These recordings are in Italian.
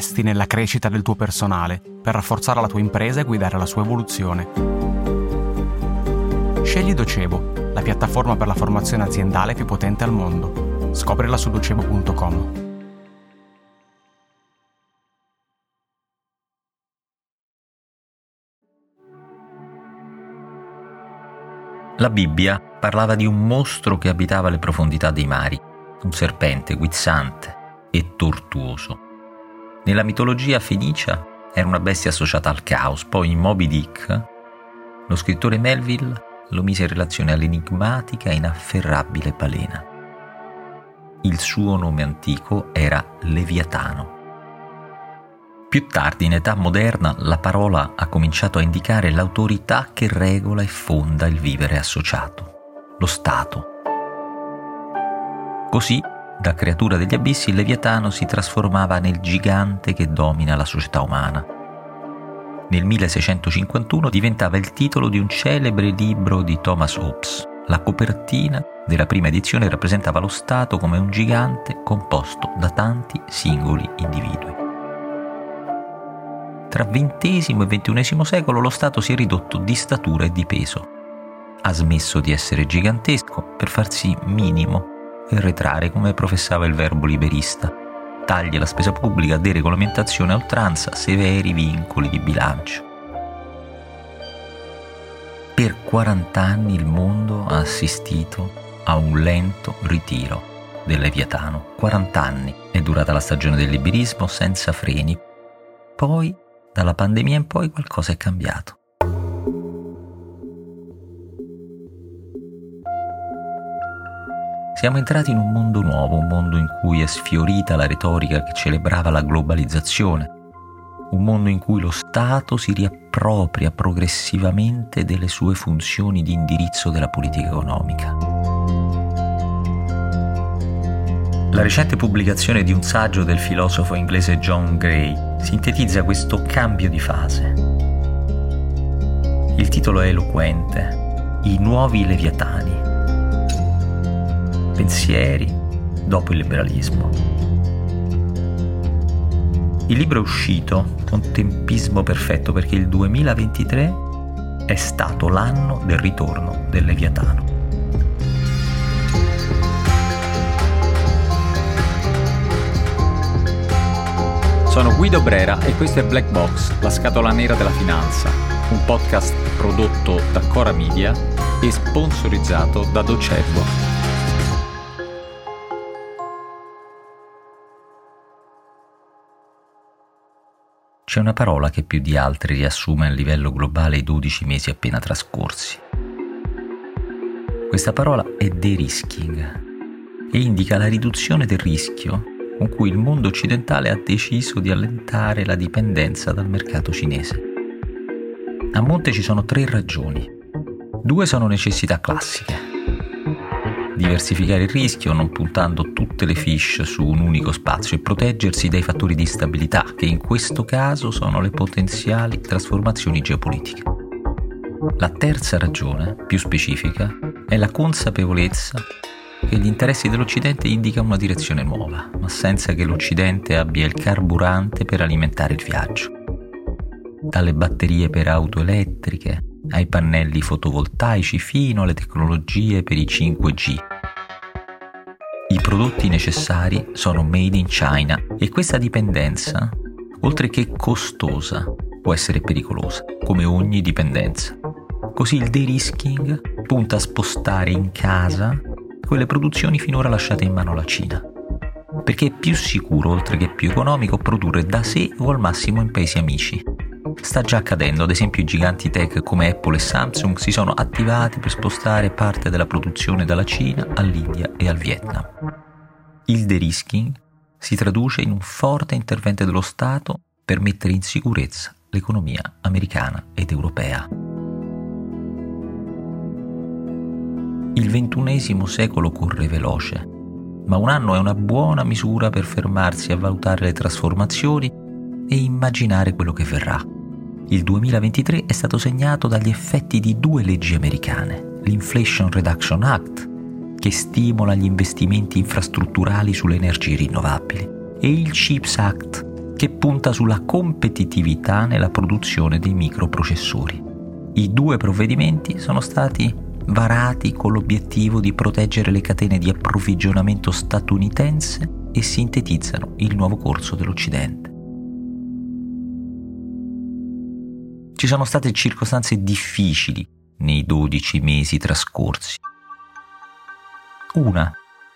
investi nella crescita del tuo personale per rafforzare la tua impresa e guidare la sua evoluzione. Scegli Docebo, la piattaforma per la formazione aziendale più potente al mondo. Scoprila su docebo.com. La Bibbia parlava di un mostro che abitava le profondità dei mari, un serpente guizzante e tortuoso. Nella mitologia fenicia era una bestia associata al caos, poi in Moby Dick lo scrittore Melville lo mise in relazione all'enigmatica e inafferrabile balena. Il suo nome antico era Leviatano. Più tardi, in età moderna, la parola ha cominciato a indicare l'autorità che regola e fonda il vivere associato, lo Stato. Così, da creatura degli abissi, il Leviatano si trasformava nel gigante che domina la società umana. Nel 1651 diventava il titolo di un celebre libro di Thomas Hobbes. La copertina della prima edizione rappresentava lo Stato come un gigante composto da tanti singoli individui. Tra XX e XXI secolo lo Stato si è ridotto di statura e di peso. Ha smesso di essere gigantesco per farsi minimo e arretrare come professava il verbo liberista. Tagli alla spesa pubblica, deregolamentazione a oltranza, severi vincoli di bilancio. Per 40 anni il mondo ha assistito a un lento ritiro del Leviatano. 40 anni è durata la stagione del liberismo senza freni. Poi dalla pandemia in poi qualcosa è cambiato. Siamo entrati in un mondo nuovo, un mondo in cui è sfiorita la retorica che celebrava la globalizzazione, un mondo in cui lo Stato si riappropria progressivamente delle sue funzioni di indirizzo della politica economica. La recente pubblicazione di un saggio del filosofo inglese John Gray sintetizza questo cambio di fase. Il titolo è eloquente, I nuovi leviatani. Pensieri dopo il liberalismo. Il libro è uscito con tempismo perfetto perché il 2023 è stato l'anno del ritorno del Leviatano. Sono Guido Brera e questo è Black Box, la scatola nera della finanza, un podcast prodotto da Cora Media e sponsorizzato da Docebo. C'è una parola che più di altre riassume a livello globale i 12 mesi appena trascorsi. Questa parola è de-risking e indica la riduzione del rischio con cui il mondo occidentale ha deciso di allentare la dipendenza dal mercato cinese. A monte ci sono tre ragioni. Due sono necessità classiche. Diversificare il rischio non puntando tutte le fish su un unico spazio e proteggersi dai fattori di instabilità, che in questo caso sono le potenziali trasformazioni geopolitiche. La terza ragione, più specifica, è la consapevolezza che gli interessi dell'Occidente indicano una direzione nuova, ma senza che l'Occidente abbia il carburante per alimentare il viaggio. Dalle batterie per auto elettriche, ai pannelli fotovoltaici fino alle tecnologie per i 5G. I prodotti necessari sono made in China e questa dipendenza, oltre che costosa, può essere pericolosa, come ogni dipendenza. Così il de-risking punta a spostare in casa quelle produzioni finora lasciate in mano alla Cina. Perché è più sicuro, oltre che più economico, produrre da sé o al massimo in paesi amici. Sta già accadendo, ad esempio i giganti tech come Apple e Samsung si sono attivati per spostare parte della produzione dalla Cina all'India e al Vietnam. Il de-risking si traduce in un forte intervento dello Stato per mettere in sicurezza l'economia americana ed europea. Il ventunesimo secolo corre veloce, ma un anno è una buona misura per fermarsi a valutare le trasformazioni e immaginare quello che verrà. Il 2023 è stato segnato dagli effetti di due leggi americane, l'Inflation Reduction Act, che stimola gli investimenti infrastrutturali sulle energie rinnovabili, e il CHIPS Act, che punta sulla competitività nella produzione dei microprocessori. I due provvedimenti sono stati varati con l'obiettivo di proteggere le catene di approvvigionamento statunitense e sintetizzano il nuovo corso dell'Occidente. Ci sono state circostanze difficili nei 12 mesi trascorsi. Una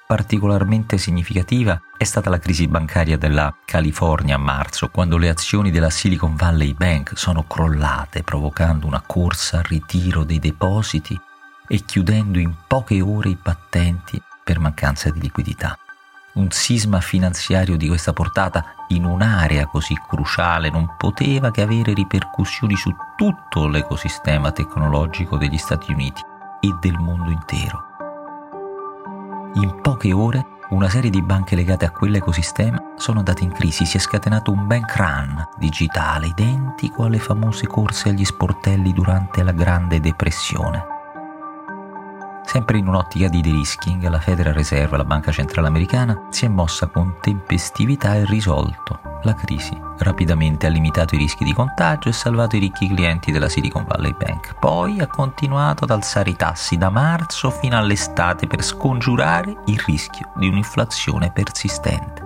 particolarmente significativa è stata la crisi bancaria della California a marzo, quando le azioni della Silicon Valley Bank sono crollate, provocando una corsa al ritiro dei depositi e chiudendo in poche ore i battenti per mancanza di liquidità. Un sisma finanziario di questa portata in un'area così cruciale non poteva che avere ripercussioni su tutto l'ecosistema tecnologico degli Stati Uniti e del mondo intero. In poche ore una serie di banche legate a quell'ecosistema sono andate in crisi, si è scatenato un bank run digitale identico alle famose corse agli sportelli durante la Grande Depressione. Sempre in un'ottica di de-risking, la Federal Reserve, la Banca Centrale Americana, si è mossa con tempestività e risolto la crisi. Rapidamente ha limitato i rischi di contagio e salvato i ricchi clienti della Silicon Valley Bank. Poi ha continuato ad alzare i tassi da marzo fino all'estate per scongiurare il rischio di un'inflazione persistente.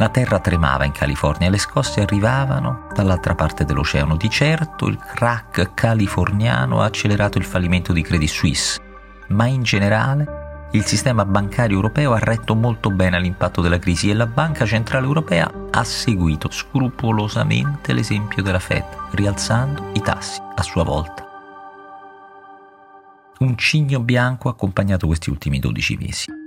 La terra tremava in California e le scosse arrivavano dall'altra parte dell'oceano. Di certo il crack californiano ha accelerato il fallimento di Credit Suisse, ma in generale il sistema bancario europeo ha retto molto bene all'impatto della crisi e la Banca Centrale Europea ha seguito scrupolosamente l'esempio della Fed, rialzando i tassi a sua volta. Un cigno bianco ha accompagnato questi ultimi 12 mesi.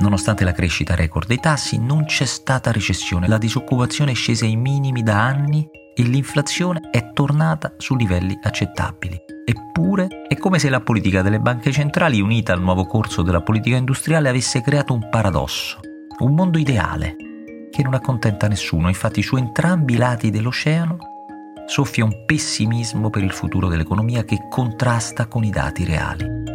Nonostante la crescita record dei tassi, non c'è stata recessione, la disoccupazione è scesa ai minimi da anni e l'inflazione è tornata su livelli accettabili. Eppure è come se la politica delle banche centrali, unita al nuovo corso della politica industriale, avesse creato un paradosso, un mondo ideale che non accontenta nessuno. Infatti su entrambi i lati dell'oceano soffia un pessimismo per il futuro dell'economia che contrasta con i dati reali.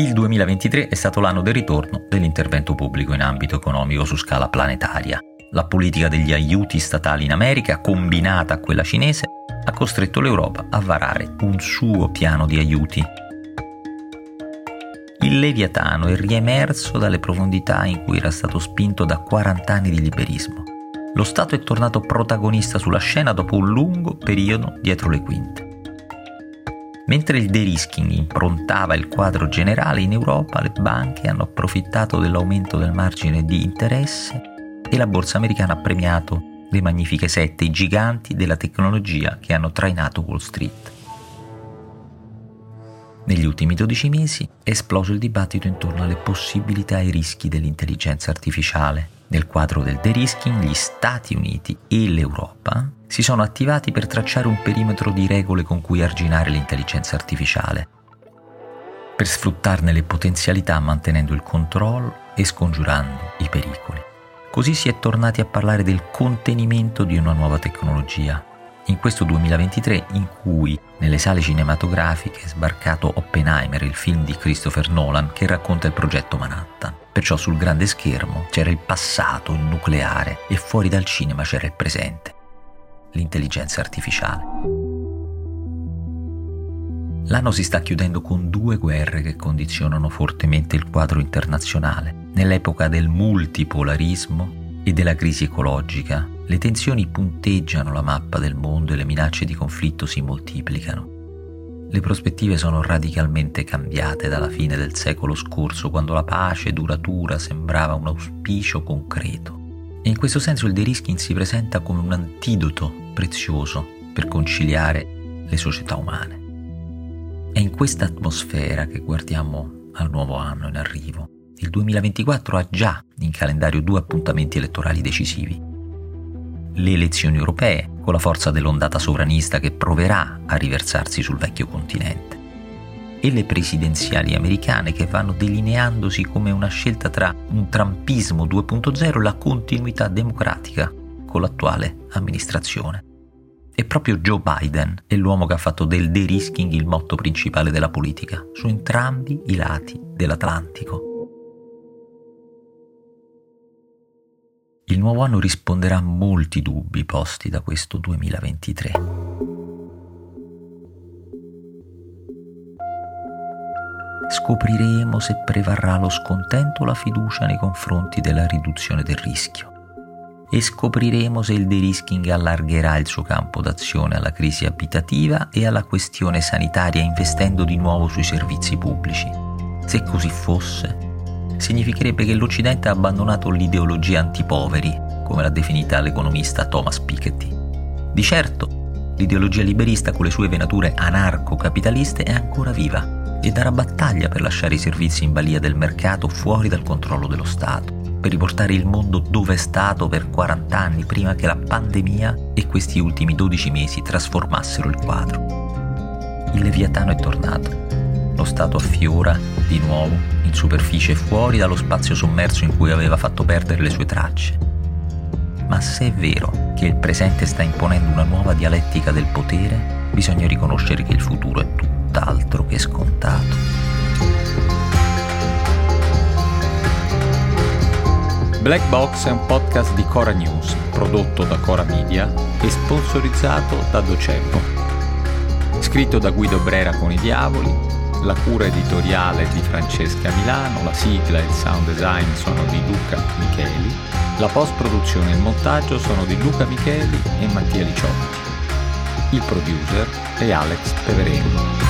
Il 2023 è stato l'anno del ritorno dell'intervento pubblico in ambito economico su scala planetaria. La politica degli aiuti statali in America, combinata a quella cinese, ha costretto l'Europa a varare un suo piano di aiuti. Il Leviatano è riemerso dalle profondità in cui era stato spinto da 40 anni di liberismo. Lo Stato è tornato protagonista sulla scena dopo un lungo periodo dietro le quinte. Mentre il de-risking improntava il quadro generale, in Europa le banche hanno approfittato dell'aumento del margine di interesse e la borsa americana ha premiato le magnifiche sette, i giganti della tecnologia che hanno trainato Wall Street. Negli ultimi 12 mesi è esploso il dibattito intorno alle possibilità e ai rischi dell'intelligenza artificiale. Nel quadro del de-risking gli Stati Uniti e l'Europa si sono attivati per tracciare un perimetro di regole con cui arginare l'intelligenza artificiale, per sfruttarne le potenzialità mantenendo il controllo e scongiurando i pericoli. Così si è tornati a parlare del contenimento di una nuova tecnologia. In questo 2023 in cui nelle sale cinematografiche è sbarcato Oppenheimer, il film di Christopher Nolan che racconta il progetto Manhattan. Perciò sul grande schermo c'era il passato, il nucleare e fuori dal cinema c'era il presente l'intelligenza artificiale. L'anno si sta chiudendo con due guerre che condizionano fortemente il quadro internazionale. Nell'epoca del multipolarismo e della crisi ecologica, le tensioni punteggiano la mappa del mondo e le minacce di conflitto si moltiplicano. Le prospettive sono radicalmente cambiate dalla fine del secolo scorso, quando la pace duratura sembrava un auspicio concreto. E in questo senso il de-risking si presenta come un antidoto prezioso per conciliare le società umane. È in questa atmosfera che guardiamo al nuovo anno in arrivo. Il 2024 ha già in calendario due appuntamenti elettorali decisivi. Le elezioni europee, con la forza dell'ondata sovranista che proverà a riversarsi sul vecchio continente e le presidenziali americane che vanno delineandosi come una scelta tra un trampismo 2.0 e la continuità democratica con l'attuale amministrazione. E proprio Joe Biden è l'uomo che ha fatto del de-risking il motto principale della politica, su entrambi i lati dell'Atlantico. nuovo anno risponderà a molti dubbi posti da questo 2023. Scopriremo se prevarrà lo scontento o la fiducia nei confronti della riduzione del rischio e scopriremo se il de-risking allargherà il suo campo d'azione alla crisi abitativa e alla questione sanitaria investendo di nuovo sui servizi pubblici. Se così fosse, significherebbe che l'Occidente ha abbandonato l'ideologia antipoveri, come l'ha definita l'economista Thomas Piketty. Di certo, l'ideologia liberista con le sue venature anarco-capitaliste è ancora viva e darà battaglia per lasciare i servizi in balia del mercato fuori dal controllo dello Stato per riportare il mondo dove è stato per 40 anni prima che la pandemia e questi ultimi 12 mesi trasformassero il quadro. Il Leviatano è tornato. Lo Stato affiora, di nuovo, in superficie fuori dallo spazio sommerso in cui aveva fatto perdere le sue tracce. Ma se è vero che il presente sta imponendo una nuova dialettica del potere, bisogna riconoscere che il futuro è tutt'altro che scontato. Black Box è un podcast di Cora News, prodotto da Cora Media e sponsorizzato da Docebo. Scritto da Guido Brera con i Diavoli, la cura editoriale di Francesca Milano, la sigla e il sound design sono di Luca Micheli, la post-produzione e il montaggio sono di Luca Micheli e Mattia Liciotti. Il producer è Alex Peverelli.